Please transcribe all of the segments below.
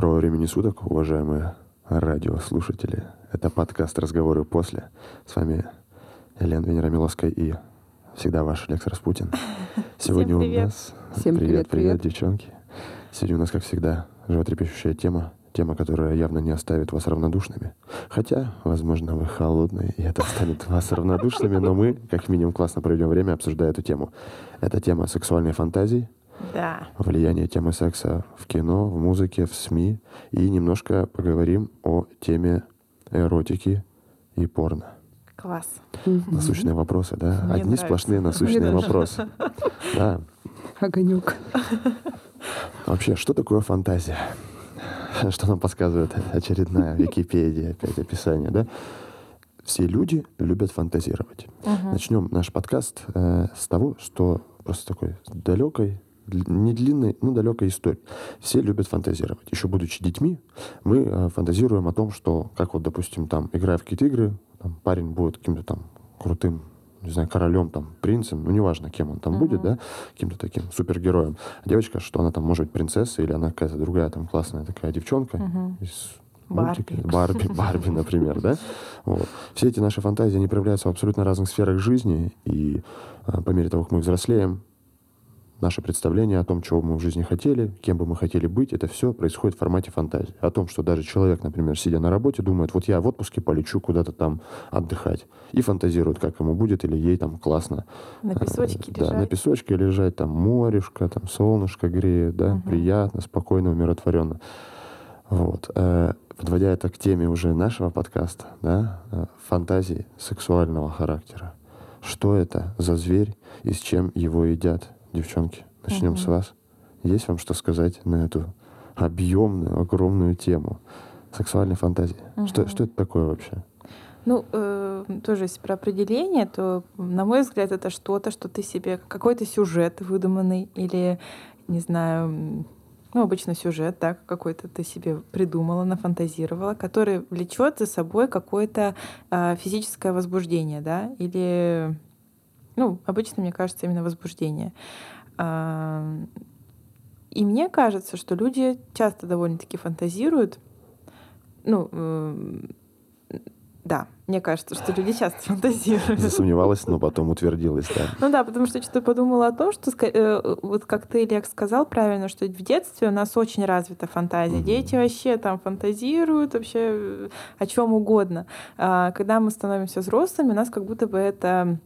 Доброго времени суток, уважаемые радиослушатели. Это подкаст «Разговоры после». С вами Елена Венера-Миловская и всегда ваш Лекс Распутин. Сегодня у нас... Всем привет, привет, привет, привет. девчонки. Сегодня у нас, как всегда, животрепещущая тема. Тема, которая явно не оставит вас равнодушными. Хотя, возможно, вы холодные, и это станет вас равнодушными, но мы, как минимум, классно проведем время, обсуждая эту тему. Это тема сексуальной фантазии, Да. влияние темы секса в кино, в музыке, в СМИ. И немножко поговорим о теме эротики и порно. Класс. Насущные вопросы, да? Мне Одни нравится. сплошные насущные Мне вопросы. Да. Огонек. Вообще, что такое фантазия? Что нам подсказывает очередная Википедия, опять описание, да? Все люди любят фантазировать. Начнем наш подкаст э, с того, что просто такой далекой, не длинной, ну, далекой истории. Все любят фантазировать. Еще будучи детьми, мы э, фантазируем о том, что, как вот, допустим, там, играя в какие-то игры, там, парень будет каким-то там крутым, не знаю, королем, там, принцем, ну, неважно, кем он там будет, да, каким-то таким супергероем. А девочка, что она там может быть принцессой, или она какая-то другая там классная такая девчонка из мультика. Барби. Барби, Барби, например, да? Вот. Все эти наши фантазии, они проявляются в абсолютно разных сферах жизни, и а, по мере того, как мы взрослеем, наше представление о том, чего мы в жизни хотели, кем бы мы хотели быть, это все происходит в формате фантазии. О том, что даже человек, например, сидя на работе, думает, вот я в отпуске полечу куда-то там отдыхать. И фантазирует, как ему будет или ей там классно. На песочке Да, на лежать. песочке лежать, там морешко, там солнышко греет, да, приятно, спокойно, умиротворенно. Вот. Э, Подводя это к теме уже нашего подкаста, да, э, фантазии сексуального характера. Что это за зверь и с чем его едят, девчонки? Начнем с вас. Есть вам что сказать на эту объемную, огромную тему сексуальной фантазии? Что, что это такое вообще? Ну, э, тоже если про определение, то, на мой взгляд, это что-то, что ты себе... Какой-то сюжет выдуманный или, не знаю, ну, обычно сюжет, да, какой-то ты себе придумала, нафантазировала, который влечет за собой какое-то э, физическое возбуждение, да, или, ну, обычно, мне кажется, именно возбуждение. А, И мне кажется, что люди часто довольно-таки фантазируют. Ну, да, мне кажется, что люди часто фантазируют. Засомневалась, но потом утвердилась, да. Ну да, потому что я что-то подумала о том, что, э, вот как ты, Лекс, сказал правильно, что в детстве у нас очень развита фантазия. Мгм. Дети вообще там фантазируют вообще э, о чем угодно. А когда мы становимся взрослыми, у нас как будто бы это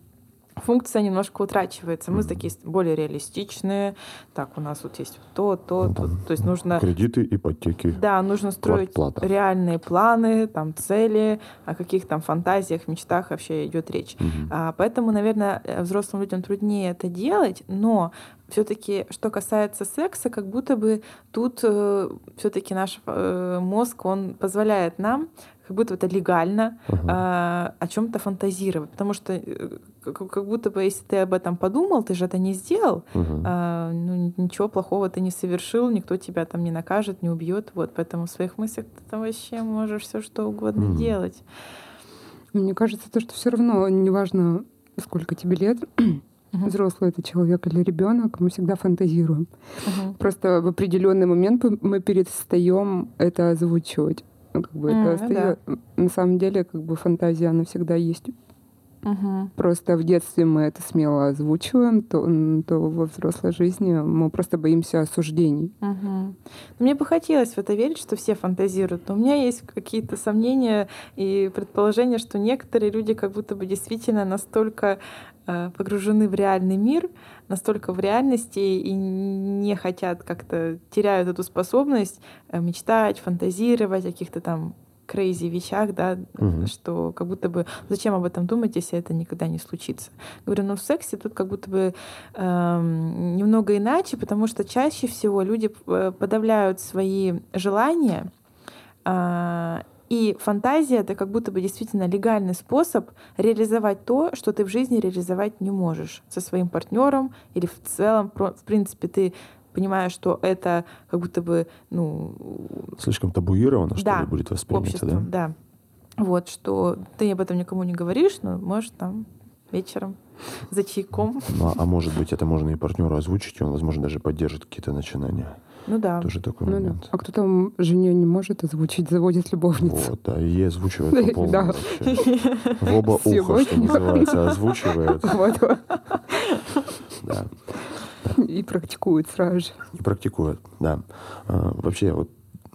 функция немножко утрачивается. Мы такие более реалистичные. Так, у нас вот есть то, то, то. То есть нужно Кредиты, ипотеки. да, нужно строить Квартплата. реальные планы, там цели, о каких там фантазиях, мечтах вообще идет речь. Мгм. А, поэтому, наверное, э, взрослым людям труднее это делать, но все-таки, что касается секса, как будто бы тут все-таки наш э, мозг, он позволяет нам, как будто это легально, Ага. а, о чем-то фантазировать. Потому что э, как, как будто бы, если ты об этом подумал, ты же это не сделал, Мгм. а, ну, ничего плохого ты не совершил, никто тебя там не накажет, не убьет. Вот, поэтому в своих мыслях ты там вообще можешь все что угодно Мгм. делать. Мне кажется, то, что все равно неважно, сколько тебе лет, Мгм. взрослый это человек или ребенок, мы всегда фантазируем. Мгм. Просто в определенный момент мы- мы перестаем это озвучивать. Ну, как бы М, это ну да. остаё- На самом деле, как бы фантазия, она всегда есть. Мгм. Просто в детстве мы это смело озвучиваем, то, то во взрослой жизни мы просто боимся осуждений. Ну, Мне бы хотелось в это верить, что все фантазируют, но у меня есть какие-то сомнения и предположения, что некоторые люди как будто бы действительно настолько погружены в реальный мир, настолько в реальности и не хотят как-то, теряют эту способность э, мечтать, фантазировать о каких-то там крейзи вещах, да, Мгм. что как будто бы зачем об этом думать, если это никогда не случится. Говорю, но в сексе тут как будто бы эм, немного иначе, потому что чаще всего люди э, подавляют свои желания, а, и фантазия это как будто бы действительно легальный способ реализовать то, что ты в жизни реализовать не можешь со своим партнером или в целом, в принципе, ты понимаешь, что это как будто бы, ну, Слишком табуировано, что Да, ли, будет воспринято, обществом, да? да. Вот, что ты об этом никому не говоришь, но можешь там вечером за чайком. Ну, а- а может быть, это можно и партнеру озвучить, и он, возможно, даже поддержит какие-то начинания. Ну да. Тоже такой Ну да. момент. А кто там жене не может озвучить, заводит любовницу. Вот, да, и озвучивает по Да. полному. В оба уха, что называется, озвучивает. Вот, вот. Да. И практикует сразу же. И практикует, да. А, Вообще, вот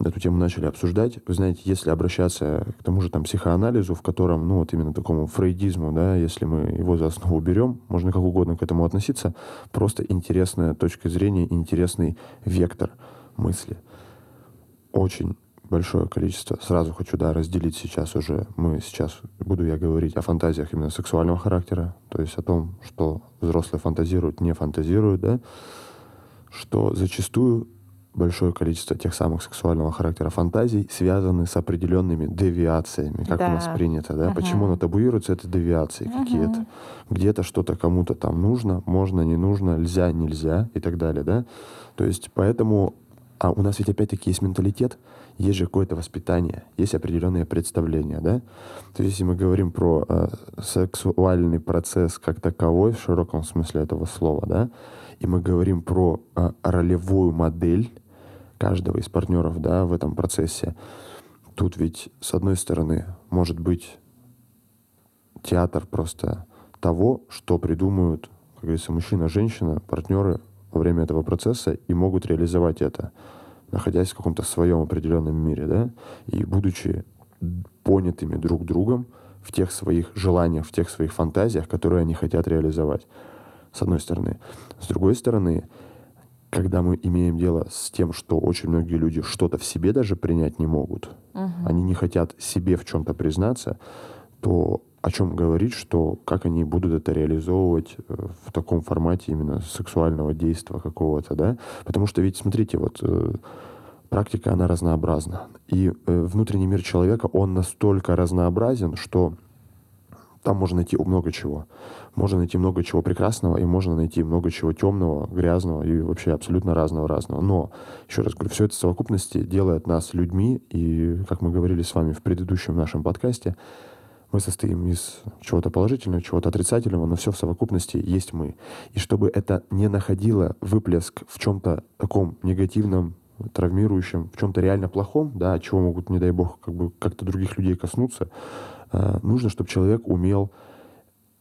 эту тему начали обсуждать. Вы знаете, если обращаться к тому же там психоанализу, в котором, ну, вот именно такому фрейдизму, да, если мы его за основу берем, можно как угодно к этому относиться, просто интересная точка зрения, интересный вектор мысли. Очень большое количество. Сразу хочу, да, разделить сейчас уже. Мы сейчас, буду я говорить о фантазиях именно сексуального характера, то есть о том, что взрослые фантазируют, не фантазируют, да, что зачастую большое количество тех самых сексуального характера фантазий связаны с определенными девиациями, как Да. у нас принято, да? Мгм. Почему оно табуируется? Это девиации Мгм. какие-то. Где-то что-то кому-то там нужно, можно, не нужно, нельзя, нельзя и так далее, да? То есть поэтому... А у нас ведь опять-таки есть менталитет, есть же какое-то воспитание, есть определенные представления, да? То есть если мы говорим про э, сексуальный процесс как таковой, в широком смысле этого слова, да, и мы говорим про э, ролевую модель каждого из партнеров, да, в этом процессе, тут ведь, с одной стороны, может быть театр просто того, что придумают, как говорится, мужчина, женщина, партнеры во время этого процесса и могут реализовать это, находясь в каком-то своем определенном мире, да, и будучи понятыми друг другом в тех своих желаниях, в тех своих фантазиях, которые они хотят реализовать, с одной стороны. С другой стороны, когда мы имеем дело с тем, что очень многие люди что-то в себе даже принять не могут, Мгм. они не хотят себе в чем-то признаться, то о чем говорить, что как они будут это реализовывать э, в таком формате именно сексуального действия какого-то, да? Потому что ведь, смотрите, вот э, практика, она разнообразна. И э, внутренний мир человека, он настолько разнообразен, что там можно найти много чего. Можно найти много чего прекрасного, и можно найти много чего темного, грязного и вообще абсолютно разного-разного. Но, еще раз говорю, все это в совокупности делает нас людьми, и, как мы говорили с вами в предыдущем нашем подкасте, мы состоим из чего-то положительного, чего-то отрицательного, но все в совокупности есть мы. И чтобы это не находило выплеск в чем-то таком негативном, травмирующем, в чем-то реально плохом, да, чего могут, не дай бог, как бы как-то других людей коснуться, нужно, чтобы человек умел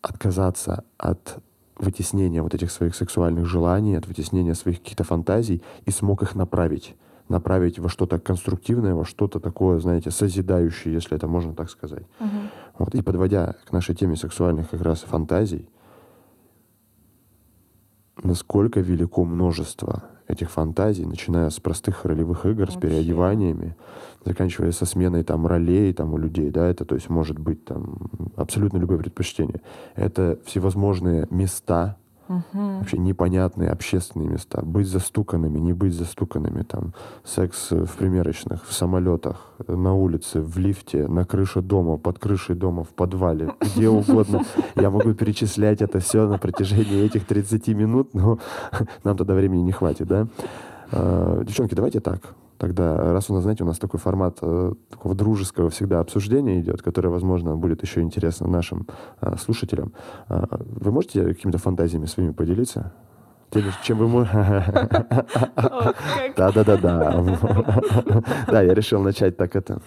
отказаться от вытеснения вот этих своих сексуальных желаний, от вытеснения своих каких-то фантазий и смог их направить. Направить во что-то конструктивное, во что-то такое, знаете, созидающее, если это можно так сказать. Мгм. Вот. И подводя к нашей теме сексуальных как раз фантазий, насколько велико множество этих фантазий, начиная с простых ролевых игр, с Вообще. переодеваниями, заканчивая со сменой там ролей там у людей, да, это то есть может быть там абсолютно любое предпочтение. Это всевозможные места, Мгм. вообще непонятные общественные места, быть застуканными, не быть застуканными, там, секс в примерочных, в самолетах, на улице, в лифте, на крыше дома, под крышей дома, в подвале, где угодно. Я могу перечислять это все на протяжении этих 30 минут, но нам тогда времени не хватит, да? А, Девчонки, давайте так. Тогда, раз у нас, знаете, у нас такой формат э, такого дружеского всегда обсуждения идет, которое, возможно, будет еще интересно нашим а, слушателям. А, вы можете какими-то фантазиями своими поделиться? Чем вы Да-да-да-да. Да, я решил начать так это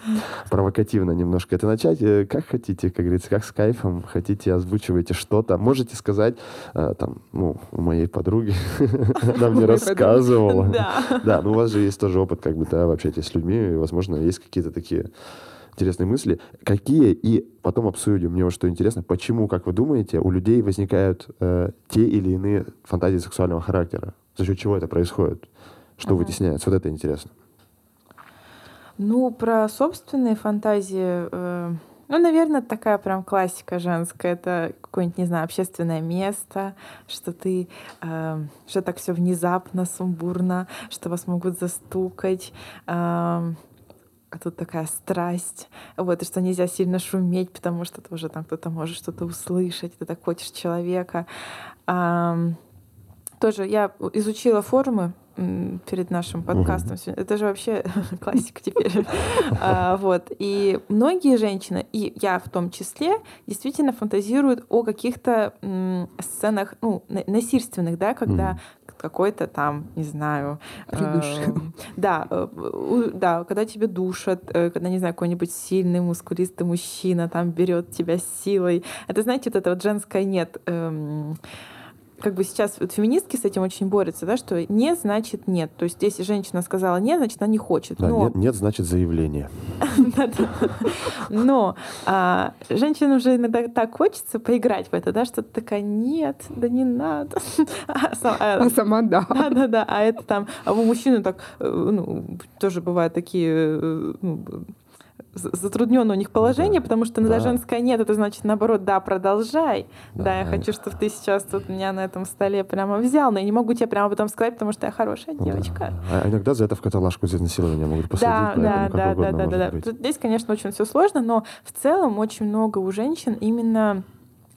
провокативно немножко это начать. Э, Как хотите, как говорится, как с кайфом. Хотите, озвучивайте что-то. Можете сказать, э, там, ну, у моей подруги, она мне рассказывала. Да. Да, ну у вас же есть тоже опыт, как бы, да, вы общаетесь с людьми, и, возможно, есть какие-то такие интересные мысли. Какие, и потом обсудим, мне вот что интересно, почему, как вы думаете, у людей возникают э, те или иные фантазии сексуального характера? За счет чего это происходит? Что Ага. вытесняется? Вот это интересно. Ну, про собственные фантазии, э, ну, наверное, такая прям классика женская. Это какое-нибудь, не знаю, общественное место, что ты, э, что так все внезапно, сумбурно, что вас могут застукать. э, а тут такая страсть, вот, и что нельзя сильно шуметь, потому что тоже там кто-то может что-то услышать, ты так хочешь человека. Ам, тоже я изучила форумы перед нашим подкастом. сегодня. Это же вообще классика теперь. А, Вот. И многие женщины, и я в том числе, действительно фантазируют о каких-то сценах ну, на- насильственных, да, когда. Какой-то там, не знаю... Придушил. Э, да, э, да, когда тебя душат, э, когда, не знаю, какой-нибудь сильный, мускулистый мужчина там берет тебя силой. Это, знаете, вот это вот женское «нет». эм, как бы сейчас вот феминистки с этим очень борются, да, что нет значит нет. То есть если женщина сказала нет, значит она не хочет. Да, Но нет, нет, значит заявление. Но а, женщинам уже иногда так хочется поиграть в это, да, что ты такая, нет, да не надо. А а, А сама да. Да, да, да. А это там, а у мужчины так, э, ну, тоже бывают такие ну, з- затрудненное у них положение, Да. потому что Да. женское нет, это значит наоборот, да, продолжай. Да, Да. я хочу, чтобы ты сейчас тут меня на этом столе прямо взял, но я не могу тебе прямо об этом сказать, потому что я хорошая девочка. А иногда за это в каталажку за изнасилование могут посадить, Да, да, да, да, да, да, да. Здесь, конечно, очень все сложно, но в целом очень много у женщин именно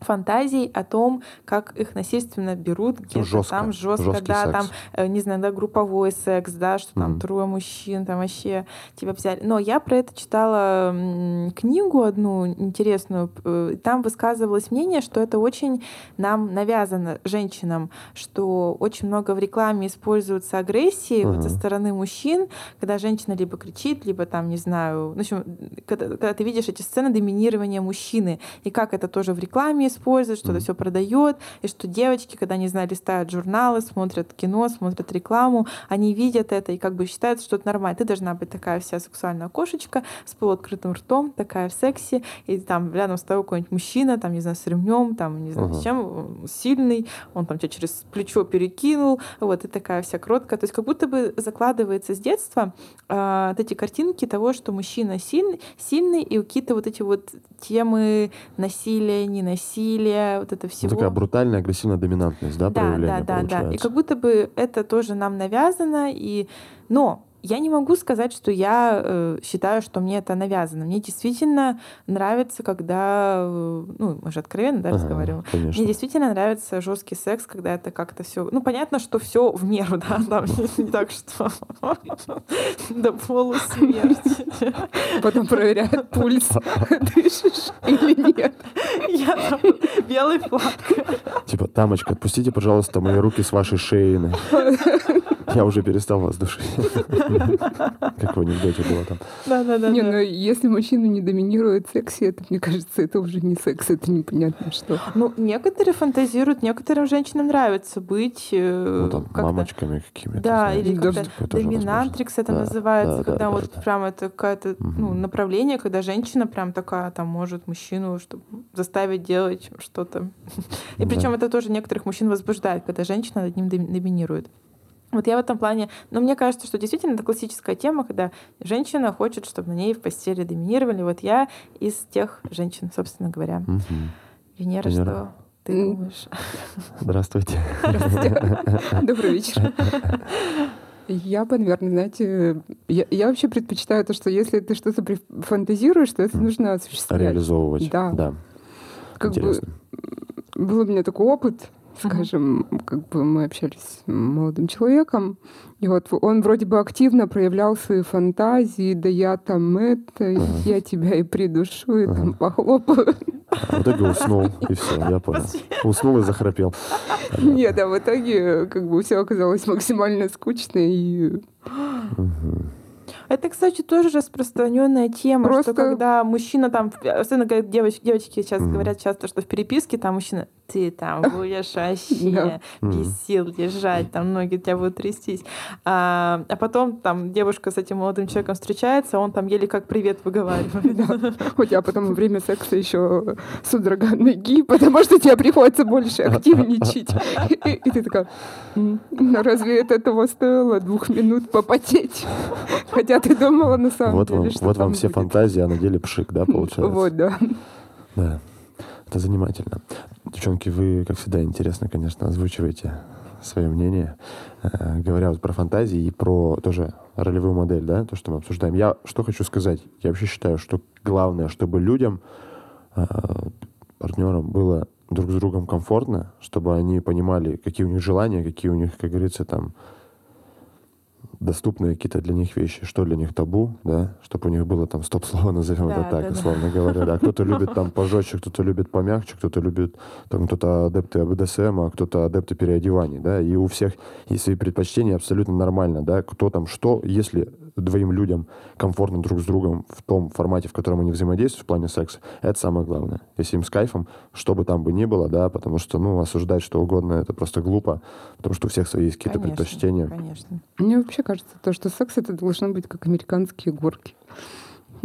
фантазий о том, как их насильственно берут где-то жестко, там жестко, жесткий да, секс. там, э, не знаю, да, групповой секс, да, что там Мгм. трое мужчин, там вообще тебя взяли. Но я про это читала книгу одну интересную, э, там высказывалось мнение, что это очень нам навязано, женщинам, что очень много в рекламе используется агрессии вот со стороны мужчин, когда женщина либо кричит, либо там, не знаю, в общем, когда, когда ты видишь эти сцены доминирования мужчины, и как это тоже в рекламе используют, что это Мгм. все продает, и что девочки, когда, не знаю, листают журналы, смотрят кино, смотрят рекламу, они видят это и как бы считают, что это нормально. Ты должна быть такая вся сексуальная кошечка с полуоткрытым ртом, такая в сексе, и там рядом с тобой какой-нибудь мужчина, там, не знаю, с ремнем, там, не знаю, Ага. с чем, э, сильный, он там тебя через плечо перекинул, вот, и такая вся кроткая. То есть как будто бы закладывается с детства а, вот эти картинки того, что мужчина сильный, сильный, и какие-то вот эти вот темы насилия, ненасилия, вот это Ну, всего. такая брутальная агрессивная доминантность, да, Да, проявление да, да, да. И получается. как будто бы это тоже нам навязано. И... Но я не могу сказать, что я э, считаю, что мне это навязано. Мне действительно нравится, когда, э, ну, мы же откровенно да, Ага, разговариваем. конечно. Мне действительно нравится жесткий секс, когда это как-то все. Ну, понятно, что все в меру, да, там не так, что до полусмерти. Потом проверяют пульс, дышишь или нет. Я там белый флаг. Типа, дамочка, отпустите, пожалуйста, мои руки с вашей шеи. Я уже перестал вас душить. Как в анекдоте было там. Да-да-да. Не, ну если мужчина не доминирует в сексе, это, мне кажется, это уже не секс, это непонятно что. Ну, некоторые фантазируют, некоторым женщинам нравится быть э, Ну, там, мамочками какими-то. Да, или даже как-то доминантрикс это называется, да, когда да, вот прям это какое-то ну, направление, когда женщина прям такая там может мужчину чтобы заставить делать что-то. И причем это тоже некоторых мужчин возбуждает, когда женщина над ним доми- доминирует. Вот я в этом плане, но мне кажется, что действительно это классическая тема, когда женщина хочет, чтобы на ней в постели доминировали. Вот я из тех женщин, собственно говоря. Мгм. Венера, Венера. что ты думаешь? Здравствуйте. Здравствуйте. Добрый вечер. Я бы, наверное, знаете, я, я вообще предпочитаю то, что если ты что-то фантазируешь, то это нужно осуществлять. Реализовывать. Да. Да. Как бы Интересно. был у меня такой опыт, Скажем, как бы мы общались с молодым человеком, и вот он вроде бы активно проявлял свои фантазии, да я там это, Ага. я тебя и придушу, и там Ага. похлопаю. А в итоге уснул, и все, я понял. Уснул и захрапел. Нет, а в итоге как бы все оказалось максимально скучно и. Это, кстати, тоже распространенная тема, Просто- что когда мужчина там, особенно как девочки, девочки сейчас Мгм. говорят часто, что в переписке там мужчина, ты там будешь вообще без сил лежать, там ноги у тебя будут трястись. А, а потом там девушка с этим молодым человеком встречается, он там еле как привет выговаривает. У тебя потом во время секса еще судорога ноги, потому что тебе приходится больше активничать. И, ты такая, «М, ну разве это того стоило двух минут попотеть? Хотя ты думала на самом Вот деле, вам, что вот вам все будет. фантазии, а на деле пшик, да, получается? Вот, да. Да. Это занимательно. Девчонки, вы, как всегда, интересно, конечно, озвучиваете свое мнение, Э, говоря вот про фантазии и про тоже ролевую модель, да, то, что мы обсуждаем. Я что хочу сказать? Я вообще считаю, что главное, чтобы людям, э, партнерам было друг с другом комфортно, чтобы они понимали, какие у них желания, какие у них, как говорится, там доступные какие-то для них вещи, что для них табу, да, чтобы у них было там стоп-слово, назовем Да, это так, да, да. условно говоря. Да. Кто-то любит там пожестче, кто-то любит помягче, кто-то любит, там кто-то адепты БДСМ, а кто-то адепты переодеваний, да, и у всех есть свои предпочтения абсолютно нормально, да, кто там что, если двоим людям комфортно друг с другом в том формате, в котором они взаимодействуют в плане секса, это самое главное. Если им с кайфом, что бы там бы ни было, да, потому что, ну, осуждать что угодно, это просто глупо, потому что у всех свои есть какие-то Конечно, предпочтения. Конечно. Мне вообще кажется, то, что секс это должно быть как американские горки.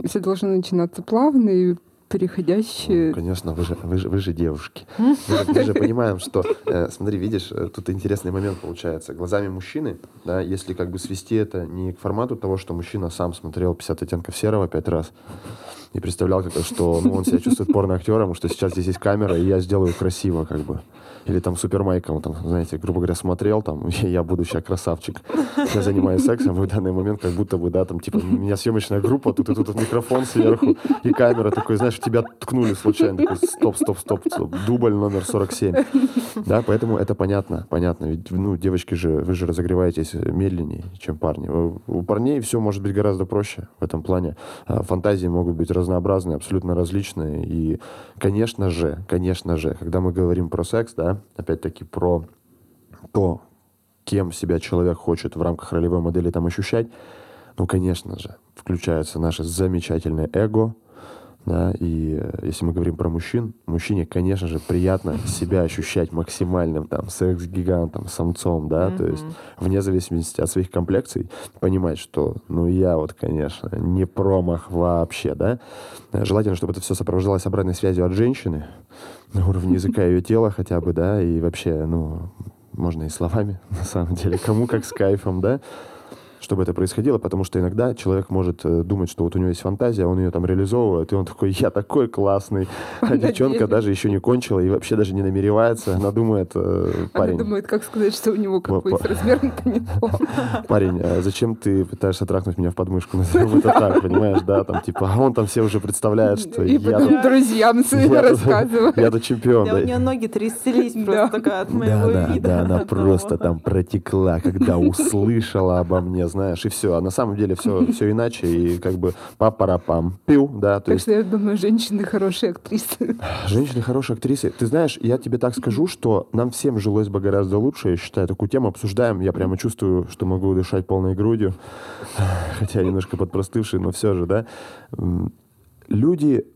Все должно начинаться плавно и переходящие. Ну, Конечно, вы же, вы же, вы же девушки. Мы же, мы же понимаем, что, э, смотри, видишь, э, тут интересный момент получается. Глазами мужчины, да, если как бы свести это не к формату того, что мужчина сам смотрел 50 оттенков серого пять раз и представлял, как, что ну, он себя чувствует порноактером, что сейчас здесь есть камера, и я сделаю красиво, как бы. Или там Супермайка, он там, знаете, грубо говоря, смотрел, там, я буду сейчас красавчик, я занимаюсь сексом, и в данный момент как будто бы, да, там, типа, у меня съемочная группа, тут и тут микрофон сверху, и камера такой, знаешь, тебя ткнули случайно, такой, стоп, стоп, стоп, стоп, дубль номер 47. Да, поэтому это понятно, понятно, ведь, ну, девочки же, вы же разогреваетесь медленнее, чем парни. У у парней все может быть гораздо проще в этом плане. А, Фантазии могут быть разнообразные, абсолютно различные, и, конечно же, конечно же, когда мы говорим про секс, да, опять-таки про то, кем себя человек хочет в рамках ролевой модели там ощущать, ну, конечно же, включается наше замечательное эго, да, и э, если мы говорим про мужчин, мужчине, конечно же, приятно себя ощущать максимальным там секс-гигантом, самцом, да, то есть вне зависимости от своих комплекций, понимать, что, ну, я вот, конечно, не промах вообще, да. Желательно, чтобы это все сопровождалось обратной связью от женщины на уровне языка ее тела хотя бы, да, и вообще, ну, можно и словами, на самом деле, кому как с кайфом, да, чтобы это происходило, потому что иногда человек может э, думать, что вот у него есть фантазия, он ее там реализовывает, и он такой, я такой классный, а девчонка даже еще не кончила и вообще даже не намеревается, она думает, э, Она парень, думает, как сказать, что у него какой по- размер не то. парень, а зачем ты пытаешься трахнуть меня в подмышку, назовем это так, понимаешь, да, там типа, а он там все уже представляет, что И я потом друзьям своим рассказывает. я тут чемпион. Да, да. у нее ноги тряслись Да. просто от Да, моего да, вида. да, она одного. просто там протекла, когда услышала обо мне, знаешь, и все. А на самом деле все, все иначе, и как бы папарапам, пил, да, то Так есть что я думаю, женщины хорошие актрисы. женщины хорошие актрисы. Ты знаешь, я тебе так скажу, что нам всем жилось бы гораздо лучше, я считаю, такую тему обсуждаем, я прямо чувствую, что могу дышать полной грудью, хотя немножко подпростывший, но все же, да. Люди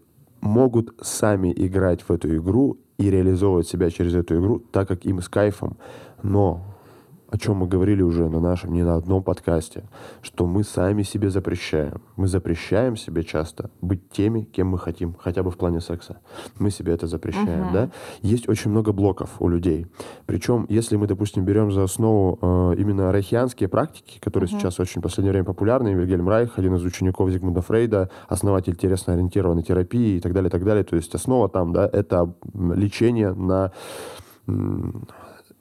могут сами играть в эту игру и реализовывать себя через эту игру так, как им с кайфом. Но о чем мы говорили уже на нашем не на одном подкасте, что мы сами себе запрещаем. Мы запрещаем себе часто быть теми, кем мы хотим, хотя бы в плане секса. Мы себе это запрещаем, да? Есть очень много блоков у людей. Причем, если мы, допустим, берем за основу э, именно райхианские практики, которые сейчас очень в последнее время популярны, Вильгельм Райх, один из учеников Зигмунда Фрейда, основатель телесно-ориентированной терапии и так далее, и так далее. То есть основа там, да, это лечение на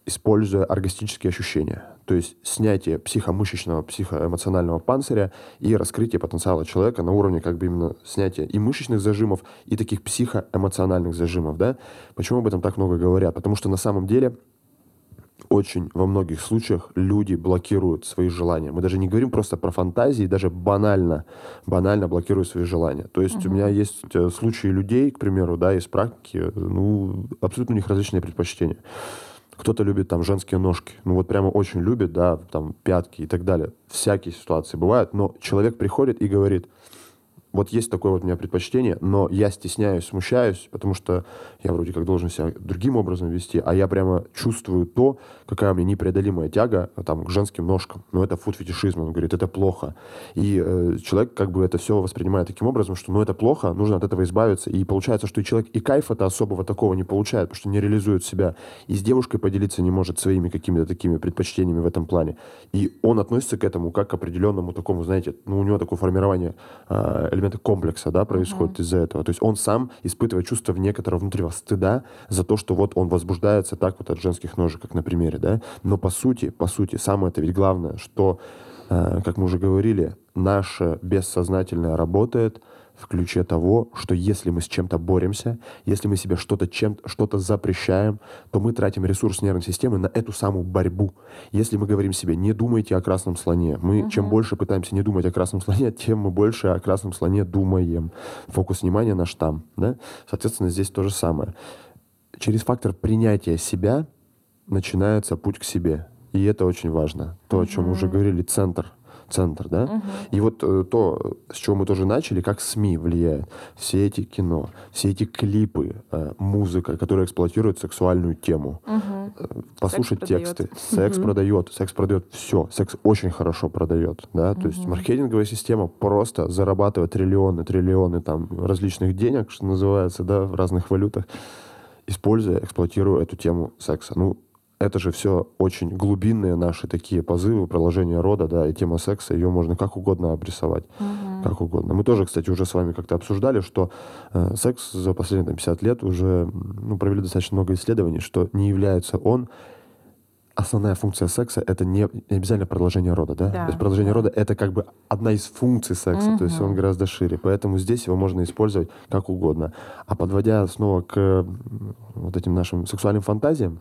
используя оргастические ощущения. То есть снятие психомышечного, психоэмоционального панциря и раскрытие потенциала человека на уровне как бы именно снятия и мышечных зажимов, и таких психоэмоциональных зажимов. Да? Почему об этом так много говорят? Потому что на самом деле очень во многих случаях люди блокируют свои желания. Мы даже не говорим просто про фантазии, даже банально, банально блокируют свои желания. То есть у меня есть э, случаи людей, к примеру, да, из практики, э, ну, абсолютно у них различные предпочтения. Кто-то любит там женские ножки, ну вот прямо очень любит, да, там пятки и так далее. Всякие ситуации бывают, но человек приходит и говорит, вот есть такое вот у меня предпочтение, но я стесняюсь, смущаюсь, потому что я вроде как должен себя другим образом вести, а я прямо чувствую то, какая у меня непреодолимая тяга а, там, к женским ножкам. Но это фуд-фетишизм, он говорит, это плохо. И э, человек как бы это все воспринимает таким образом, что ну это плохо, нужно от этого избавиться. И получается, что и человек и кайфа-то особого такого не получает, потому что не реализует себя. И с девушкой поделиться не может своими какими-то такими предпочтениями в этом плане. И он относится к этому как к определенному такому, знаете, ну у него такое формирование э, элемента комплекса, да, происходит из-за этого. То есть он сам испытывает чувство некоторого внутреннего стыда за то, что вот он возбуждается так вот от женских ножек, как на примере, да. Но по сути, по сути, самое это ведь главное, что, э, как мы уже говорили, наше бессознательное работает в ключе того, что если мы с чем-то боремся, если мы себе что-то чем что-то запрещаем, то мы тратим ресурс нервной системы на эту самую борьбу. Если мы говорим себе, не думайте о красном слоне, мы угу. чем больше пытаемся не думать о красном слоне, тем мы больше о красном слоне думаем. Фокус внимания наш там. Да? Соответственно, здесь то же самое. Через фактор принятия себя начинается путь к себе. И это очень важно. То, о чем уже говорили, центр центр, да? Угу. И вот э, то, с чего мы тоже начали, как СМИ влияет. Все эти кино, все эти клипы, э, музыка, которая эксплуатирует сексуальную тему. Угу. Послушать секс тексты. Продает. Секс угу. продает, секс продает все. Секс очень хорошо продает, да? Угу. То есть маркетинговая система просто зарабатывает триллионы, триллионы там различных денег, что называется, да, в разных валютах, используя, эксплуатируя эту тему секса. Ну, это же все очень глубинные наши такие позывы, продолжение рода, да, и тема секса, ее можно как угодно обрисовать, угу. как угодно. Мы тоже, кстати, уже с вами как-то обсуждали, что э, секс за последние там, 50 лет уже ну, провели достаточно много исследований, что не является он основная функция секса это не, не обязательно продолжение рода, да? да то есть продолжение да. рода это как бы одна из функций секса, угу. то есть он гораздо шире. Поэтому здесь его можно использовать как угодно. А подводя снова к вот этим нашим сексуальным фантазиям,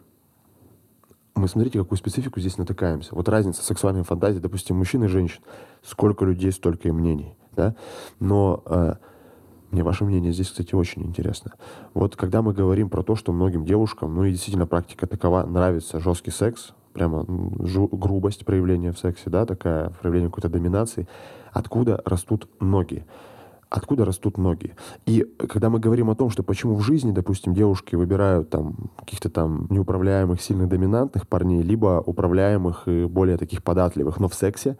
мы смотрите, какую специфику здесь натыкаемся. Вот разница сексуальной фантазии, допустим, мужчин и женщин. Сколько людей, столько и мнений. Да? Но э, мне ваше мнение здесь, кстати, очень интересно. Вот когда мы говорим про то, что многим девушкам, ну и действительно практика такова, нравится жесткий секс, прямо жу- грубость проявления в сексе, да, такая проявление какой-то доминации, откуда растут ноги? Откуда растут ноги. И когда мы говорим о том, что почему в жизни, допустим, девушки выбирают там каких-то там неуправляемых, сильно доминантных парней, либо управляемых и более таких податливых, но в сексе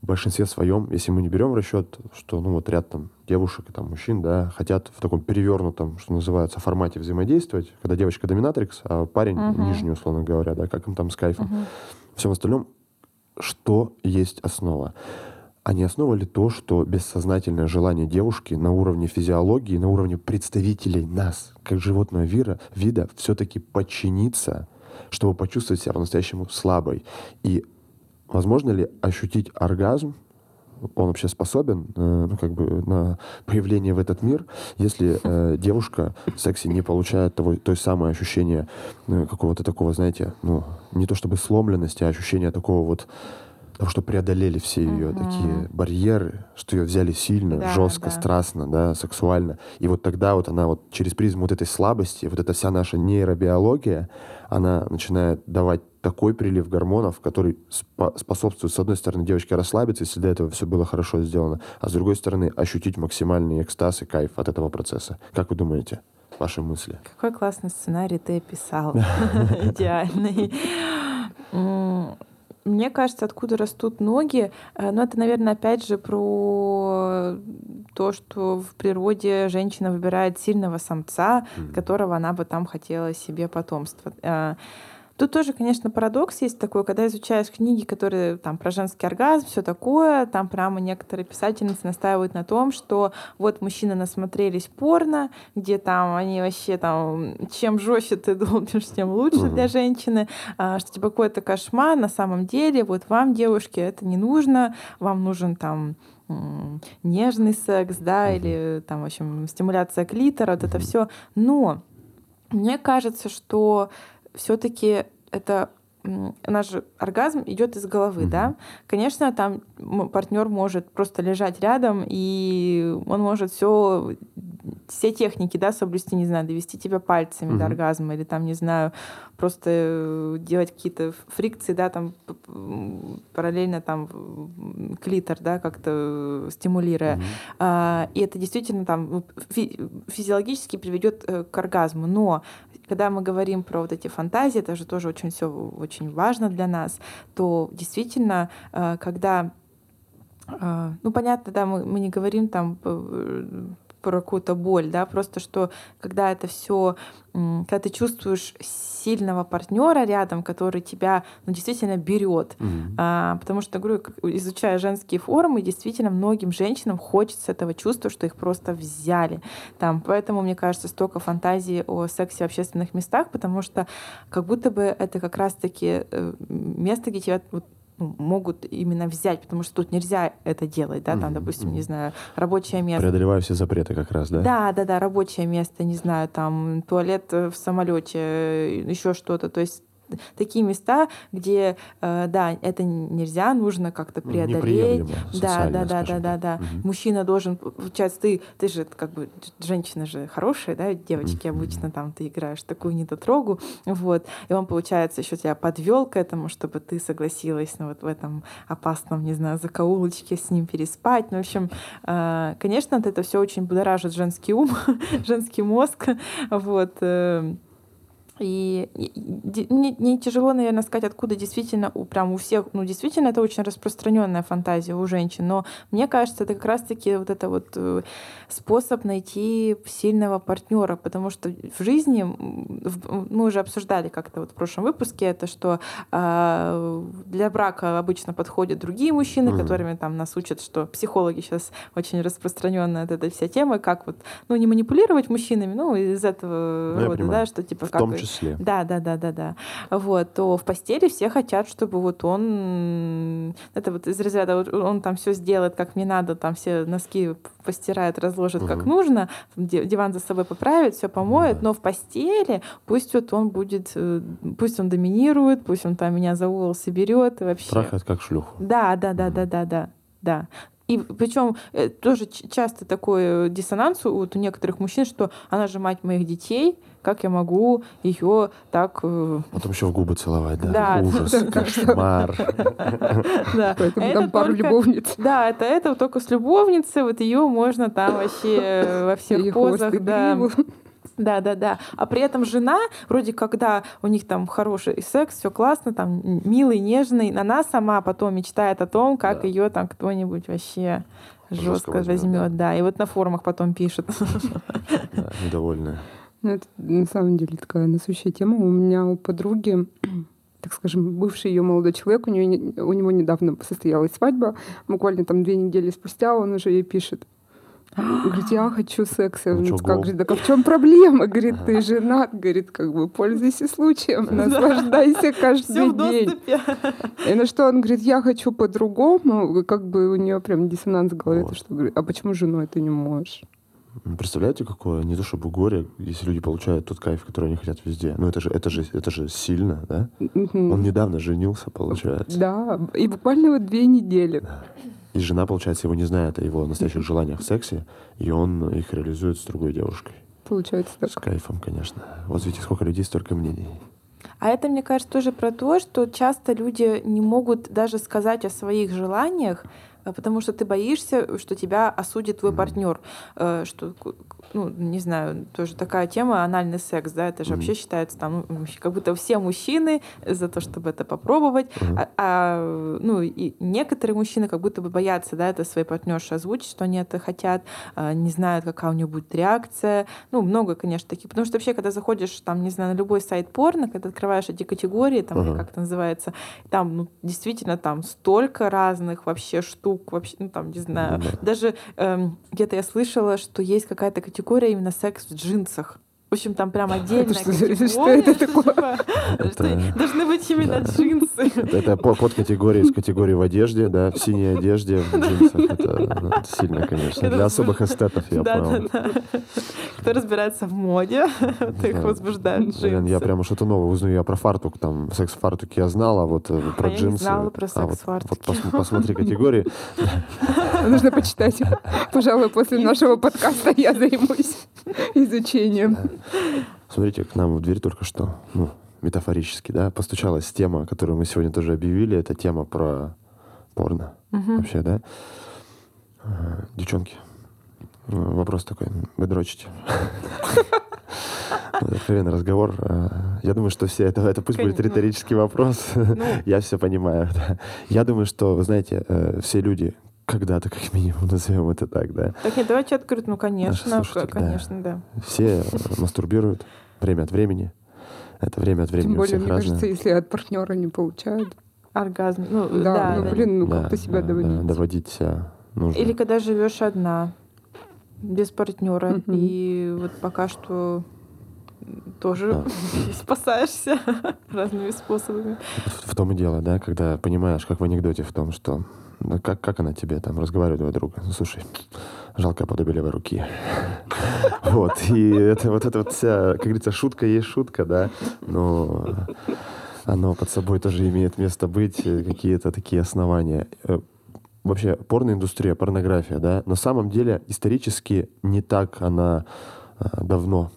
в большинстве своем, если мы не берем в расчет, что ну вот ряд там девушек и там мужчин, да, хотят в таком перевернутом, что называется, формате взаимодействовать, когда девочка доминатрикс, а парень uh-huh. нижний, условно говоря, да, как им там с кайфом. Uh-huh. Всем остальном, что есть основа? А не основа ли то, что бессознательное желание девушки на уровне физиологии, на уровне представителей нас, как животного вира, вида, все-таки подчиниться, чтобы почувствовать себя по-настоящему слабой? И возможно ли ощутить оргазм, он вообще способен э, ну, как бы на появление в этот мир, если э, девушка в сексе не получает того, той самое ощущение э, какого-то такого, знаете, ну, не то чтобы сломленности, а ощущения такого вот Потому что преодолели все ее угу. такие барьеры, что ее взяли сильно, да, жестко, да. страстно, да, сексуально. И вот тогда вот она вот через призму вот этой слабости, вот эта вся наша нейробиология, она начинает давать такой прилив гормонов, который спо- способствует, с одной стороны, девочке расслабиться, если до этого все было хорошо сделано, а с другой стороны, ощутить максимальный экстаз и кайф от этого процесса. Как вы думаете? Ваши мысли. Какой классный сценарий ты описал. Идеальный. Мне кажется, откуда растут ноги, э, ну это, наверное, опять же про то, что в природе женщина выбирает сильного самца, mm. которого она бы там хотела себе потомство. Тут тоже, конечно, парадокс есть такой, когда изучаешь книги, которые там про женский оргазм, все такое, там прямо некоторые писательницы настаивают на том, что вот мужчины насмотрелись порно, где там они вообще там, чем жестче ты долбишь, тем лучше угу. для женщины, а, что типа какой-то кошмар, на самом деле, вот вам, девушки, это не нужно, вам нужен там нежный секс, да, угу. или там, в общем, стимуляция клитора, вот это все. Но мне кажется, что все-таки это наш оргазм идет из головы, mm-hmm. да. Конечно, там партнер может просто лежать рядом, и он может все, все техники, да, соблюсти, не знаю, довести тебя пальцами mm-hmm. до оргазма, или там, не знаю, просто э, делать какие-то фрикции, да, там параллельно там клитор, да, как-то стимулируя. Mm-hmm. А, и это действительно там физиологически приведет э, к оргазму. Но когда мы говорим про вот эти фантазии, это же тоже очень все очень важно для нас, то действительно, э, когда э, ну, понятно, да, мы, мы не говорим там про какую-то боль, да, просто что когда это все, когда ты чувствуешь сильного партнера рядом, который тебя, ну, действительно берет, mm-hmm. а, потому что, говорю, изучая женские формы, действительно многим женщинам хочется этого чувства, что их просто взяли, там, поэтому мне кажется столько фантазий о сексе в общественных местах, потому что как будто бы это как раз-таки э, место, где тебя вот, могут именно взять, потому что тут нельзя это делать, да, там, Мгм, допустим, не знаю, рабочее место. Преодолеваю все запреты как раз, да? Да, да, да, рабочее место, не знаю, там туалет э, в самолете, еще что-то. То есть такие места, где, э, да, это нельзя, нужно как-то Ну, преодолеть. Да, да, да, да, да, да. Мгм. Мужчина должен, получается, ты, ты же как бы женщина же хорошая, да, девочки Мгм. обычно там ты играешь такую недотрогу, вот, и он, получается, еще тебя подвел к этому, чтобы ты согласилась, ну, вот в этом опасном, не знаю, закоулочке с ним переспать. Ну, в общем, э, конечно, это все очень будоражит женский ум, женский мозг, вот. Э, И мне, мне тяжело, наверное, сказать, откуда действительно у, прям у всех, ну, действительно, это очень распространенная фантазия у женщин, но мне кажется, это как раз-таки вот это вот э, способ найти сильного партнера, потому что в жизни, мы уже обсуждали как-то вот в прошлом выпуске это, что а, для брака обычно подходят другие мужчины, Мгм. которыми там нас учат, что психологи сейчас очень распространенная эта вся тема, как вот, ну, не манипулировать мужчинами, ну, из этого Ну, рода, да, что типа В как числе. да, да, да, да, да. Вот, то в постели все хотят, чтобы вот он, это вот из разряда, вот он там все сделает, как мне надо, там все носки постирает, разложит, как Мгм. нужно, ди- диван за собой поправит, все помоет, Да. но в постели пусть вот он будет, э, пусть он доминирует, пусть он там меня за волосы берет и вообще. Трахает как шлюху. Да, да, да, да, да, да, да. И причем тоже ч- часто такой э, диссонанс вот у некоторых мужчин, что она же мать моих детей, как я могу ее так... э, Потом еще в губы целовать, да? Да, Ужас, да, да. кошмар. да. Поэтому А там пару только- любовниц. Да, это, это только с любовницей, вот ее можно там вообще э, во всех позах, да. Да, да, да. А при этом жена, вроде когда у них там хороший секс, все классно, там милый, нежный, она сама потом мечтает о том, как Да. ее там кто-нибудь вообще Жестко жестко возьмет, возьмет, да. И вот на форумах потом пишет. Да, недовольная. Ну, это на самом деле такая насущая тема. У меня у подруги, так скажем, бывший ее молодой человек, у, нее, не- у него недавно состоялась свадьба. Буквально там две недели спустя он уже ей пишет. Говорит, я хочу секса. Ну Он чё, как гол? же, так а в чем проблема? Говорит, ты женат, говорит, как бы пользуйся случаем, наслаждайся каждый день. И на что он говорит, я хочу по-другому, как бы у нее прям диссонанс в голове, Вот. то, что говорит, а почему женой ты не можешь? Ну, Представляете, какое не то чтобы горе, если люди получают тот кайф, который они хотят везде. Ну это же, это же, это же сильно, да? Мгм. Он недавно женился, получается. Да, и буквально вот две недели. И жена, получается, его не знает о его настоящих желаниях в сексе, и он их реализует с другой девушкой. Получается так. С кайфом, конечно. Вот видите, сколько людей, столько мнений. А это, мне кажется, тоже про то, что часто люди не могут даже сказать о своих желаниях, потому что ты боишься, что тебя осудит твой партнер. Э, Что, ну, не знаю, тоже такая тема, анальный секс, да, это же Мгм. вообще считается там, ну, как будто все мужчины за то, чтобы это попробовать, Мгм. а, а, ну, и некоторые мужчины как будто бы боятся, да, это своей партнерше озвучить, что они это хотят, а, не знают, какая у нее будет реакция. Ну, много, конечно, таких. Потому что вообще, когда заходишь, там, не знаю, на любой сайт порно, когда открываешь эти категории, там, Ага. как это называется, там, ну, действительно, там столько разных вообще штук, вообще, ну, там, не знаю. Да. Даже эм, где-то я слышала, что есть какая-то категория именно секс в джинсах. В общем, там прям отдельная что что это что, такое? типа, должны быть именно Да. джинсы. Это, это по- подкатегория из категории в одежде, да, в синей одежде, в джинсах. Это, ну, это сильно, конечно. Для особых эстетов, я понял. Кто разбирается в моде, то их Да. возбуждают Блин, я джинсы. прямо что-то новое узнаю. Я про фартук, там, секс-фартуки я знал, а вот э, про я не джинсы... знала про а, вот- секс-фартуки. Вот, пос- посмотри категории. Нужно почитать. Пожалуй, после нашего подкаста я займусь изучением. Смотрите, к нам в дверь только что, ну, метафорически, да, постучалась тема, которую мы сегодня тоже объявили. Это тема про порно. Мгм. Вообще, да? А, Девчонки, э, вопрос такой. Вы дрочите? Откровенный разговор. А, Я думаю, что все это, это пусть будет риторический вопрос. Ну. Я все понимаю. да. Я думаю, что, вы знаете, э, все люди когда-то, как минимум, назовем это так, да, Так нет, давайте открыть. Ну, конечно, конечно, да. все э, мастурбируют время от времени. Это время от времени Тем у более, всех мне разное. кажется, если от партнера не получают. Оргазм. Ну, Да, да, ну да. блин, ну Да, как-то себя да, доводить. да, доводить себя нужно. Или когда живешь одна, без партнера. Мгм. И вот пока что тоже Да. спасаешься разными способами. В, в том и дело, да, когда понимаешь, как в анекдоте, в том, что ну, как, как она тебе там разговаривает, твоя друга? Ну, слушай, жалкое подобие левой руки. Вот, и это вот эта вот вся, как говорится, шутка есть шутка, да, но оно под собой тоже имеет место быть, э, какие-то такие основания. Э, Вообще, порноиндустрия, порнография, да, на самом деле исторически не так она а, давно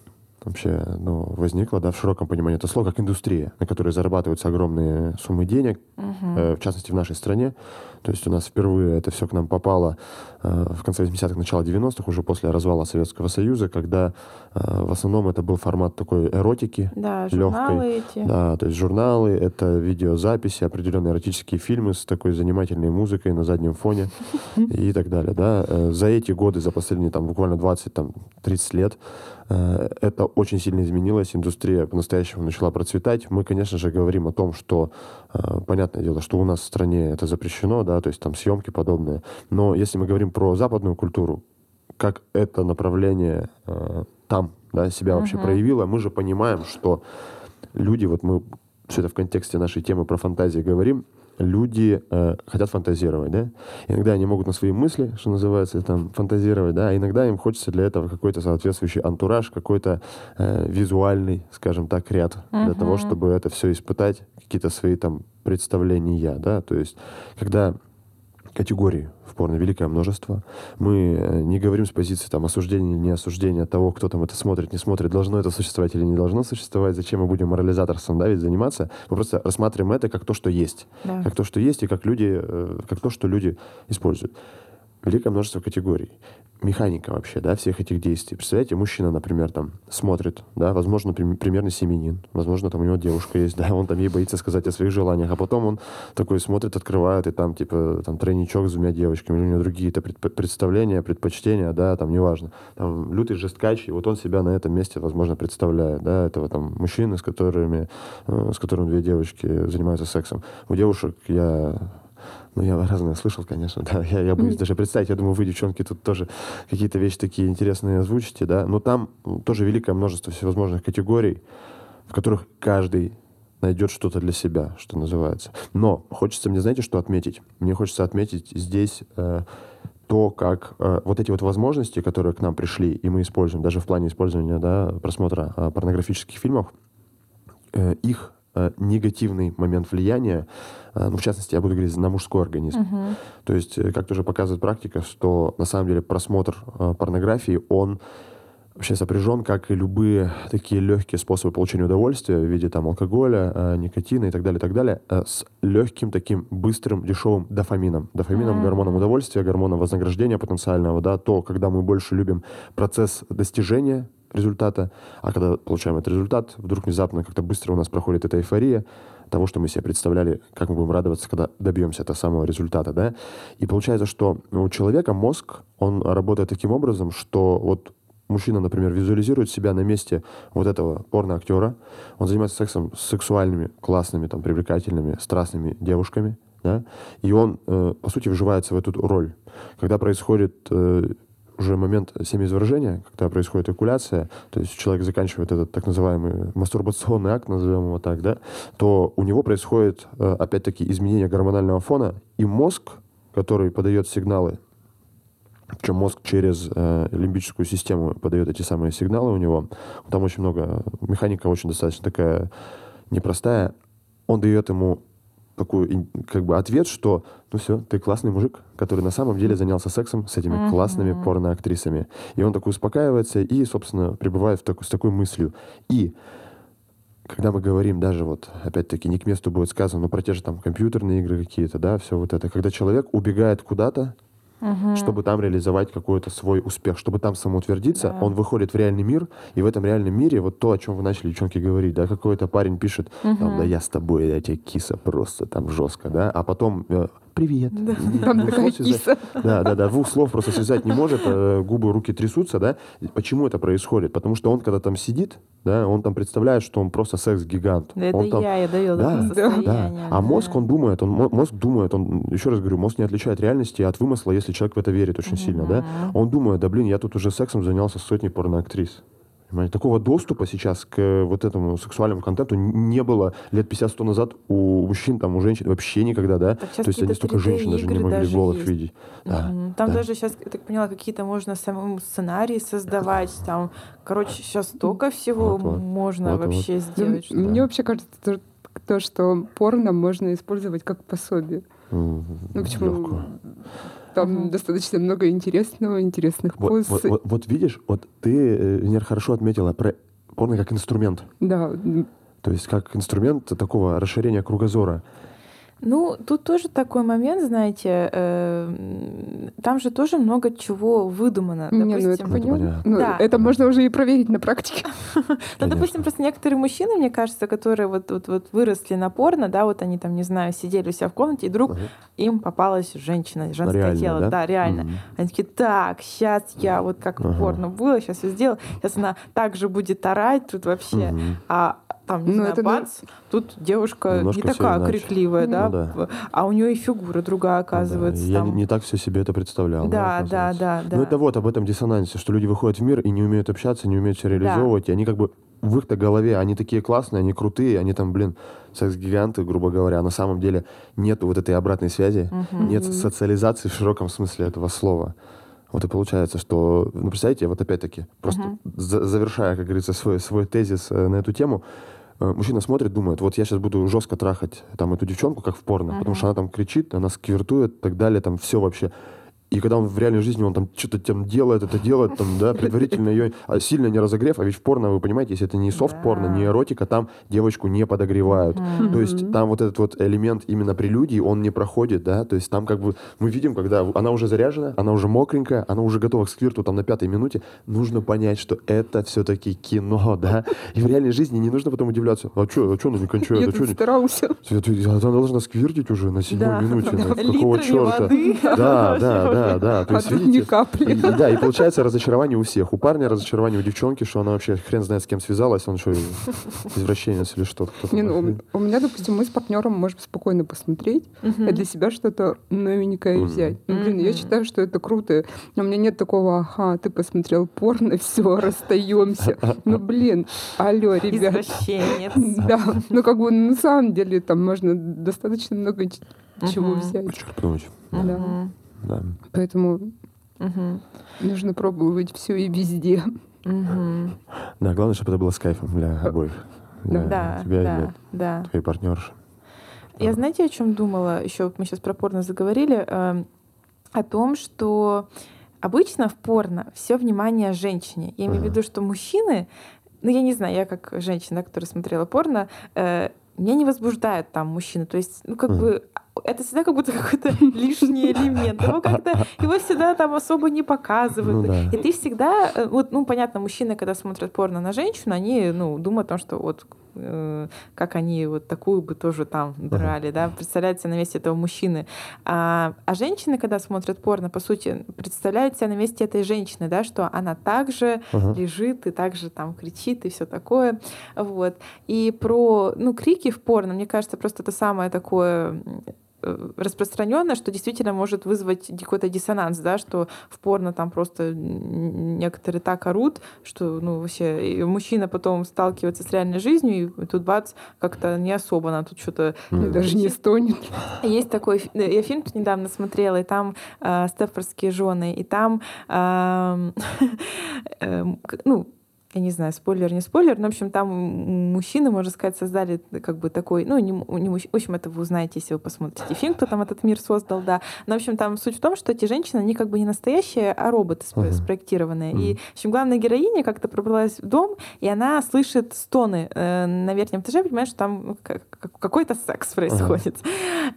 вообще ну, возникла, да, в широком понимании это слово, как индустрия, на которой зарабатываются огромные суммы денег, э, в частности, в нашей стране. То есть у нас впервые это все к нам попало э, в конце 80-х, начало 90-х, уже после развала Советского Союза, когда э, в основном это был формат такой эротики, Да, легкой. журналы эти. Да, то есть журналы, это видеозаписи, определенные эротические фильмы с такой занимательной музыкой на заднем фоне и так далее. Да. Э, За эти годы, за последние там, буквально 20-30 лет, это очень сильно изменилось, индустрия по-настоящему начала процветать. Мы, конечно же, говорим о том, что, э, понятное дело, что у нас в стране это запрещено, да, то есть там съемки подобные. Но если мы говорим про западную культуру, как это направление э, там да, себя вообще Мгм. проявило, мы же понимаем, что люди, вот мы все это в контексте нашей темы про фантазии говорим, люди э, хотят фантазировать, да? Иногда они могут на свои мысли, что называется, там, фантазировать, да, а иногда им хочется для этого какой-то соответствующий антураж, какой-то э, визуальный, скажем так, ряд для Мгм. того, чтобы это все испытать, какие-то свои там представления, да, то есть когда категорий в порно великое множество. Мы э, не говорим с позиции там, осуждения или не осуждения того, кто там это смотрит, не смотрит, должно это существовать или не должно существовать, зачем мы будем морализаторством да, ведь заниматься. Мы просто рассматриваем это как то, что есть. Да. Как то, что есть, и как, люди, э, как то, что люди используют. Великое множество категорий. Механика вообще, да, всех этих действий. Представляете, мужчина, например, там смотрит, да, возможно, прим- примерно семенин, возможно, там у него девушка есть, да, он там ей боится сказать о своих желаниях, а потом он такой смотрит, открывает, и там, типа, там тройничок с двумя девочками, или у него другие-то пред- представления, предпочтения, да, там, неважно. Там, лютый жесткач, и вот он себя на этом месте, возможно, представляет, да, этого там мужчины, с которыми, э, с которым две девочки занимаются сексом. У девушек я ну, я разное слышал, конечно, да. Я, я боюсь даже представить. Я думаю, вы, девчонки, тут тоже какие-то вещи такие интересные озвучите, да. Но там тоже великое множество всевозможных категорий, в которых каждый найдет что-то для себя, что называется. Но хочется мне, знаете, что отметить? Мне хочется отметить здесь э, то, как э, вот эти вот возможности, которые к нам пришли, и мы используем, даже в плане использования, да, просмотра э, порнографических фильмов, э, их э, негативный момент влияния, э, ну, в частности, я буду говорить на мужской организм. Мгм. То есть, э, как тоже показывает практика, что на самом деле просмотр э, порнографии, он вообще сопряжен, как и любые такие легкие способы получения удовольствия в виде там алкоголя, э, никотина и так далее, и так далее, э, с легким таким быстрым дешевым дофамином. Дофамином, Мгм. гормоном удовольствия, гормоном вознаграждения потенциального, да, то, когда мы больше любим процесс достижения результата, а когда получаем этот результат, вдруг внезапно как-то быстро у нас проходит эта эйфория того, что мы себе представляли, как мы будем радоваться, когда добьемся этого самого результата, да. И получается, что у человека мозг, он работает таким образом, что вот мужчина, например, визуализирует себя на месте вот этого порно-актера, он занимается сексом с сексуальными, классными, там, привлекательными, страстными девушками, да, и он, э, по сути, вживается в эту роль. Когда происходит э, уже момент семяизвержения, когда происходит экуляция, то есть человек заканчивает этот так называемый мастурбационный акт, назовем его так, да, то у него происходит, э, опять-таки, изменение гормонального фона, и мозг, который подает сигналы причем мозг через э, лимбическую систему подает эти самые сигналы у него. Там очень много, механика очень достаточно такая непростая. Он дает ему такой как бы ответ, что ну все, ты классный мужик, который на самом деле занялся сексом с этими Мгм. классными порноактрисами. И он такой успокаивается и, собственно, пребывает в таку- с такой мыслью. И когда мы говорим даже вот, опять-таки, не к месту будет сказано, но про те же там компьютерные игры какие-то, да, все вот это, когда человек убегает куда-то, Мгм. чтобы там реализовать какой-то свой успех, чтобы там самоутвердиться, Да. он выходит в реальный мир, и в этом реальном мире вот то, о чем вы начали, девчонки, говорить, да, какой-то парень пишет, там, Мгм. да я с тобой, я тебе киса просто там жестко, да, а потом э, привет. Да. Там такая киса. Да, да, да, двух слов просто связать не может, э, губы, руки трясутся, да. Почему это происходит? Потому что он, когда там сидит, да, он там представляет, что он просто секс-гигант. Да это там, я, я до Да, да, состояния. да. А мозг, он думает, он, мо- мозг думает, он, еще раз говорю, мозг не отличает реальности от вымысла, если человек в это верит очень сильно, да. Он думает, да блин, я тут уже сексом занялся сотней порноактрис. Понимаете? Такого доступа сейчас к э, вот этому сексуальному контенту не было лет 50-100 назад у мужчин, там, у женщин вообще никогда, да? Так То есть они столько женщин даже не 3D могли голых есть. видеть. Да, Мгм. Там да. даже сейчас, я так поняла, какие-то можно самому сценарии создавать. Там, короче, сейчас столько всего Вот, вот. можно Вот, вот. вообще Ну, сделать. что- Мне вообще кажется, то, то, что порно можно использовать как пособие. М, Ну почему? легко. Там Мгм. достаточно много интересного, интересных Вот, поз. вот, вот- вот видишь, вот ты, э, Венера, хорошо отметила про порно как инструмент. Да, То есть как инструмент такого расширения кругозора. Ну, тут тоже такой момент, знаете, э, там же тоже много чего выдумано. не, ну это Допустим, понятно. понятно. Ну, Да. Это можно уже и проверить на практике. Ну, допустим, просто некоторые мужчины, мне кажется, которые вот, вот, вот выросли на порно, да, вот они там, не знаю, сидели у себя в комнате, и вдруг Ага. им попалась женщина, женское Реально, тело. да? Да, реально. Мгм. Они такие, так, сейчас я вот как в порно было, сейчас все сделал, сейчас она так же будет орать тут вообще. Мгм. А там, не Ну, знаю, это, ну, бац, тут девушка Немножко не такая крикливая, Ну да, да. а у нее и фигура другая, оказывается. Да, Я там. не, не так все себе это представлял. Да, да, да, да. Ну это вот об этом диссонансе, что люди выходят в мир и не умеют общаться, не умеют все реализовывать, и они как бы в их-то голове, они такие классные, они крутые, они там, блин, секс-гиганты, грубо говоря, а на самом деле нету вот этой обратной связи, Мгм. нет социализации в широком смысле этого слова. Вот и получается, что, ну, представляете, вот опять-таки, просто Мгм. за- завершая, как говорится, свой, свой тезис э, на эту тему, мужчина смотрит, думает, вот я сейчас буду жестко трахать там эту девчонку, как в порно, потому Мгм. что она там кричит, она сквертует и так далее, там все вообще. И когда он в реальной жизни, он там что-то там делает, это делает, там, да, предварительно ее сильно не разогрев, а ведь в порно, вы понимаете, если это не софт-порно, не эротика, там девочку не подогревают. Мгм. То есть там вот этот вот элемент именно прелюдии, он не проходит, да, то есть там как бы мы видим, когда она уже заряжена, она уже мокренькая, она уже готова к сквирту там на пятой минуте, нужно понять, что это все-таки кино, да, и в реальной жизни не нужно потом удивляться, а что, а что она не кончает, Я а что, старался. она должна сквиртить уже на седьмой Да, минуте, да. ну, какого черта? воды. Да, да, да, да, то А есть тут ни видите, капли. да, и получается разочарование у всех. У парня разочарование у девчонки, что она вообще хрен знает, с кем связалась, он что, извращенец или что? Не, ну, у меня, допустим, мы с партнером можем спокойно посмотреть, и для себя что-то новенькое взять. Ну, блин, я считаю, что это круто. Но у меня нет такого, ага, ты посмотрел порно, все, расстаемся. Ну, блин, алло, ребят. Извращенец. Да, ну как бы на самом деле там можно достаточно много чего взять. Черпнуть. Да. Да. Поэтому Мгм. нужно пробовать все и везде. Мгм. Да, главное, чтобы это было с кайфом для обоих. Для Да, тебя и да, для да. твоей партнерши. Я знаете, о чем думала? Еще мы сейчас про порно заговорили. эм, О том, что обычно в порно все внимание женщине. Я имею в виду, что мужчины, ну я не знаю, я как женщина, которая смотрела порно, э, меня не возбуждают там мужчины. То есть, ну как бы это всегда как будто какой-то лишний элемент. Его как-то его всегда там особо не показывают. Ну да. И ты всегда, э, вот, ну, понятно, мужчины, когда смотрят порно на женщину, они, ну, думают о том, что вот э, как они вот такую бы тоже там драли, да, представляют себя на месте этого мужчины. А, а женщины, когда смотрят порно, по сути, представляют себя на месте этой женщины, да, что она также Ага. лежит и также там кричит и все такое, вот. И про, ну, крики в порно, мне кажется, просто это самое такое э, распространенное, что действительно может вызвать какой-то диссонанс, да, что в порно там просто некоторые так орут, что ну вообще мужчина потом сталкивается с реальной жизнью, и тут бац, как-то не особо она тут что-то Мгм. Даже не стонет. есть такой, фи- я фильм тут недавно смотрела, и там э, Стефордские жены, и там, эм, эм, к- ну, я не знаю, спойлер, не спойлер, но, в общем, там мужчины, можно сказать, создали как бы такой, ну, не, не мужч- в общем, это вы узнаете, если вы посмотрите фильм, кто там этот мир создал, да. Но, в общем, там суть в том, что эти женщины, они как бы не настоящие, а роботы Ага. спроектированные. И, Мгм. в общем, главная героиня как-то пробралась в дом, и она слышит стоны э, на верхнем этаже, понимаешь, что там как- как- какой-то секс происходит.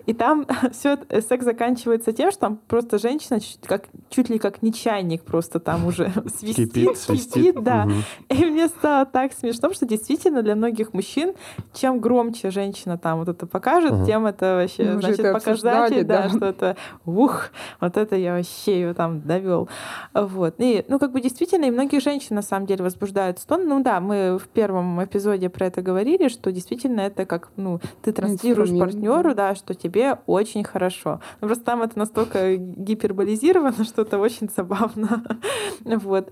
И там все секс заканчивается тем, что там просто женщина чуть, как, чуть ли как не чайник просто там уже свистит, Кипит, свистит. да. Мгм. И мне стало так смешно, что действительно для многих мужчин, чем громче женщина там вот это покажет, Ага. тем это вообще, Мы значит, показатель, да, да. что это, ух, вот это я вообще ее там довел. Вот. И, ну, как бы действительно, и многих женщин на самом деле возбуждают стон. Ну да, мы в первом эпизоде про это говорили, что действительно это как, ну, ты транслируешь партнеру, да, что тебе очень хорошо. Ну, просто там это настолько гиперболизировано, что это очень забавно. Вот.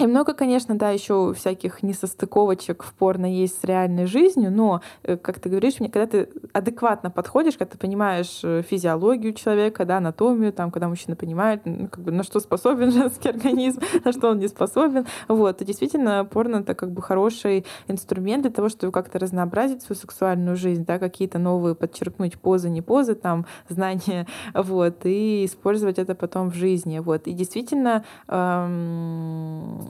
И много, конечно, да, еще всяких несостыковочек в порно есть с реальной жизнью, но, э, как ты говоришь, мне, когда ты адекватно подходишь, когда ты понимаешь э, физиологию человека, да, анатомию, там, когда мужчина понимает, ну, как бы, на что способен женский организм, на что он не способен, вот, то действительно порно — это как бы хороший инструмент для того, чтобы как-то разнообразить свою сексуальную жизнь, да, какие-то новые подчеркнуть позы, не позы, там, знания, вот, и использовать это потом в жизни, вот. И действительно, эм,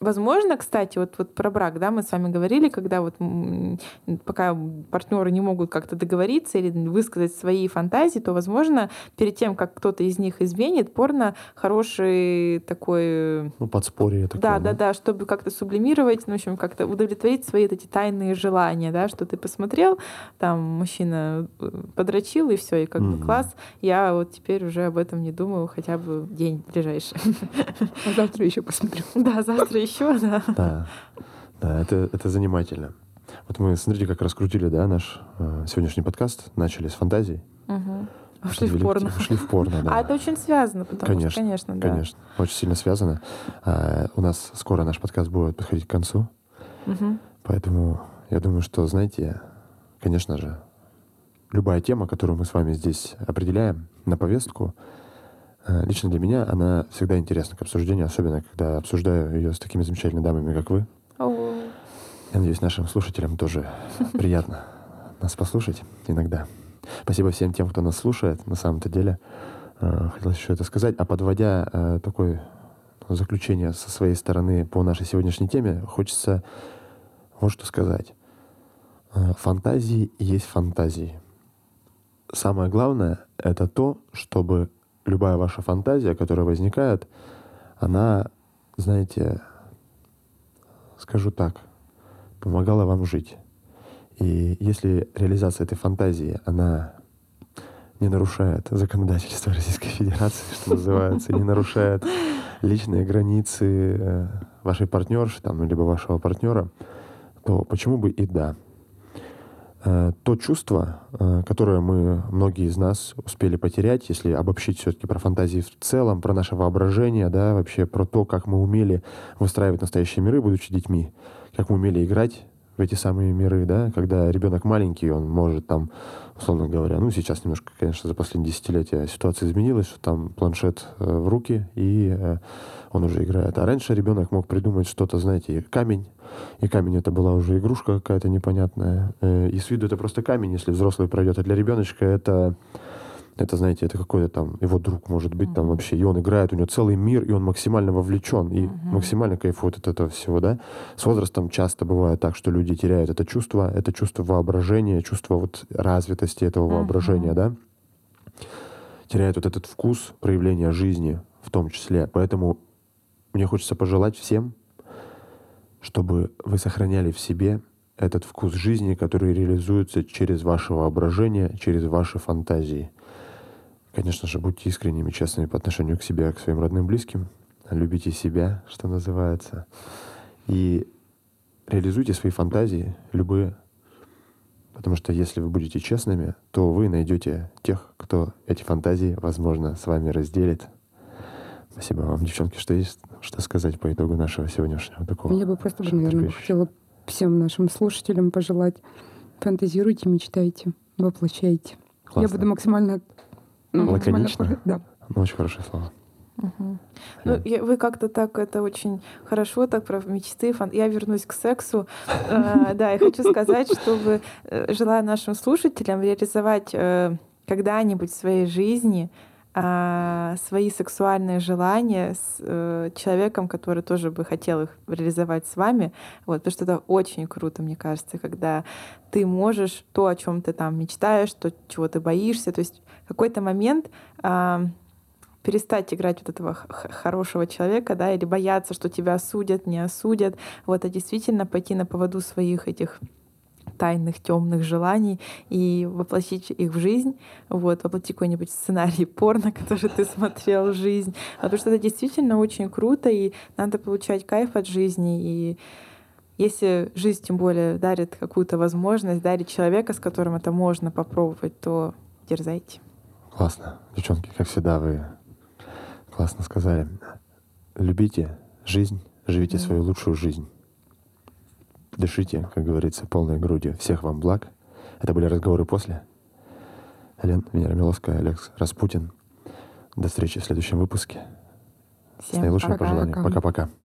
Возможно, кстати, вот, вот про брак, да, мы с вами говорили, когда вот пока партнеры не могут как-то договориться или высказать свои фантазии, то, возможно, перед тем, как кто-то из них изменит, порно хороший такой... Ну, подспорье такое. Да, да, да, чтобы как-то сублимировать, ну, в общем, как-то удовлетворить свои эти тайные желания, да, что ты посмотрел, там, мужчина э, подрочил, и все, и как mm-hmm. бы класс, я вот теперь уже об этом не думаю хотя бы день ближайший. А завтра еще посмотрю. Да, завтра еще еще, да. Да, да это, это занимательно. Вот мы, смотрите, как раскрутили, да, наш э, сегодняшний подкаст. Начали с фантазий. Угу. Ушли в порно. Ушли в порно, да. А это очень связано, потому конечно, что, конечно, да. Конечно, очень сильно связано. А, у нас скоро наш подкаст будет подходить к концу. Угу. Поэтому я думаю, что, знаете, конечно же, любая тема, которую мы с вами здесь определяем на повестку, лично для меня она всегда интересна к обсуждению, особенно когда обсуждаю ее с такими замечательными дамами, как вы. Я надеюсь, нашим слушателям тоже приятно нас послушать иногда. Спасибо всем тем, кто нас слушает. На самом-то деле, э, хотелось еще это сказать. А подводя э, такое заключение со своей стороны по нашей сегодняшней теме, хочется вот что сказать. Фантазии есть фантазии. Самое главное — это то, чтобы любая ваша фантазия, которая возникает, она, знаете, скажу так, помогала вам жить. И если реализация этой фантазии, она не нарушает законодательство Российской Федерации, что называется, не нарушает личные границы э, вашей партнерши, там, либо вашего партнера, то почему бы и да. Э, то чувство, э, которое мы, многие из нас, успели потерять, если обобщить все-таки про фантазии в целом, про наше воображение, да, вообще про то, как мы умели выстраивать настоящие миры, будучи детьми, как мы умели играть в эти самые миры, да, когда ребенок маленький, он может там, условно говоря, ну, сейчас немножко, конечно, за последние десятилетия ситуация изменилась, что там планшет э, в руки, и он уже играет. А раньше ребенок мог придумать что-то, знаете, камень, и камень это была уже игрушка какая-то непонятная. Э, и с виду это просто камень, если взрослый пройдет. А для ребеночка это, это знаете, это какой-то там его друг может быть mm-hmm. там вообще. И он играет, у него целый мир, и он максимально вовлечен, и mm-hmm. максимально кайфует от этого всего, да. С возрастом часто бывает так, что люди теряют это чувство, это чувство воображения, чувство вот развитости этого mm-hmm. воображения, да. Теряют вот этот вкус проявления жизни в том числе. Поэтому мне хочется пожелать всем, чтобы вы сохраняли в себе этот вкус жизни, который реализуется через ваше воображение, через ваши фантазии. Конечно же, будьте искренними, честными по отношению к себе, к своим родным, близким. Любите себя, что называется. И реализуйте свои фантазии, любые. Потому что если вы будете честными, то вы найдете тех, кто эти фантазии, возможно, с вами разделит. Спасибо вам, девчонки, что есть что сказать по итогу нашего сегодняшнего такого? Я бы просто, наверное, хотела всем нашим слушателям пожелать фантазируйте, мечтайте, воплощайте. Классно. Я буду максимально... Ну, Лаконично? Да. Ну, очень хорошее слово. Угу. Ну, я, вы как-то так это очень хорошо, так про мечты. Фан... Я вернусь к сексу. Э, да, я хочу сказать, чтобы э, желаю нашим слушателям реализовать э, когда-нибудь в своей жизни а, свои сексуальные желания с э, человеком, который тоже бы хотел их реализовать с вами. Вот, потому что это очень круто, мне кажется, когда ты можешь то, о чем ты там мечтаешь, то, чего ты боишься. То есть какой-то момент а, перестать играть вот этого хорошего человека, да, или бояться, что тебя осудят, не осудят, вот, а действительно пойти на поводу своих этих тайных, темных желаний и воплотить их в жизнь. Вот, воплоти какой-нибудь сценарий порно, который ты смотрел в жизнь. Потому что это действительно очень круто, и надо получать кайф от жизни. И если жизнь тем более дарит какую-то возможность, дарит человека, с которым это можно попробовать, то дерзайте. Классно. Девчонки, как всегда, вы классно сказали. Любите жизнь, живите Да. свою лучшую жизнь. Дышите, как говорится, полной грудью. Всех вам благ. Это были разговоры после. Лен, Венера Миловская, Алекс Распутин. До встречи в следующем выпуске. С Всем наилучшими пока. пожеланиями. Пока. Пока-пока.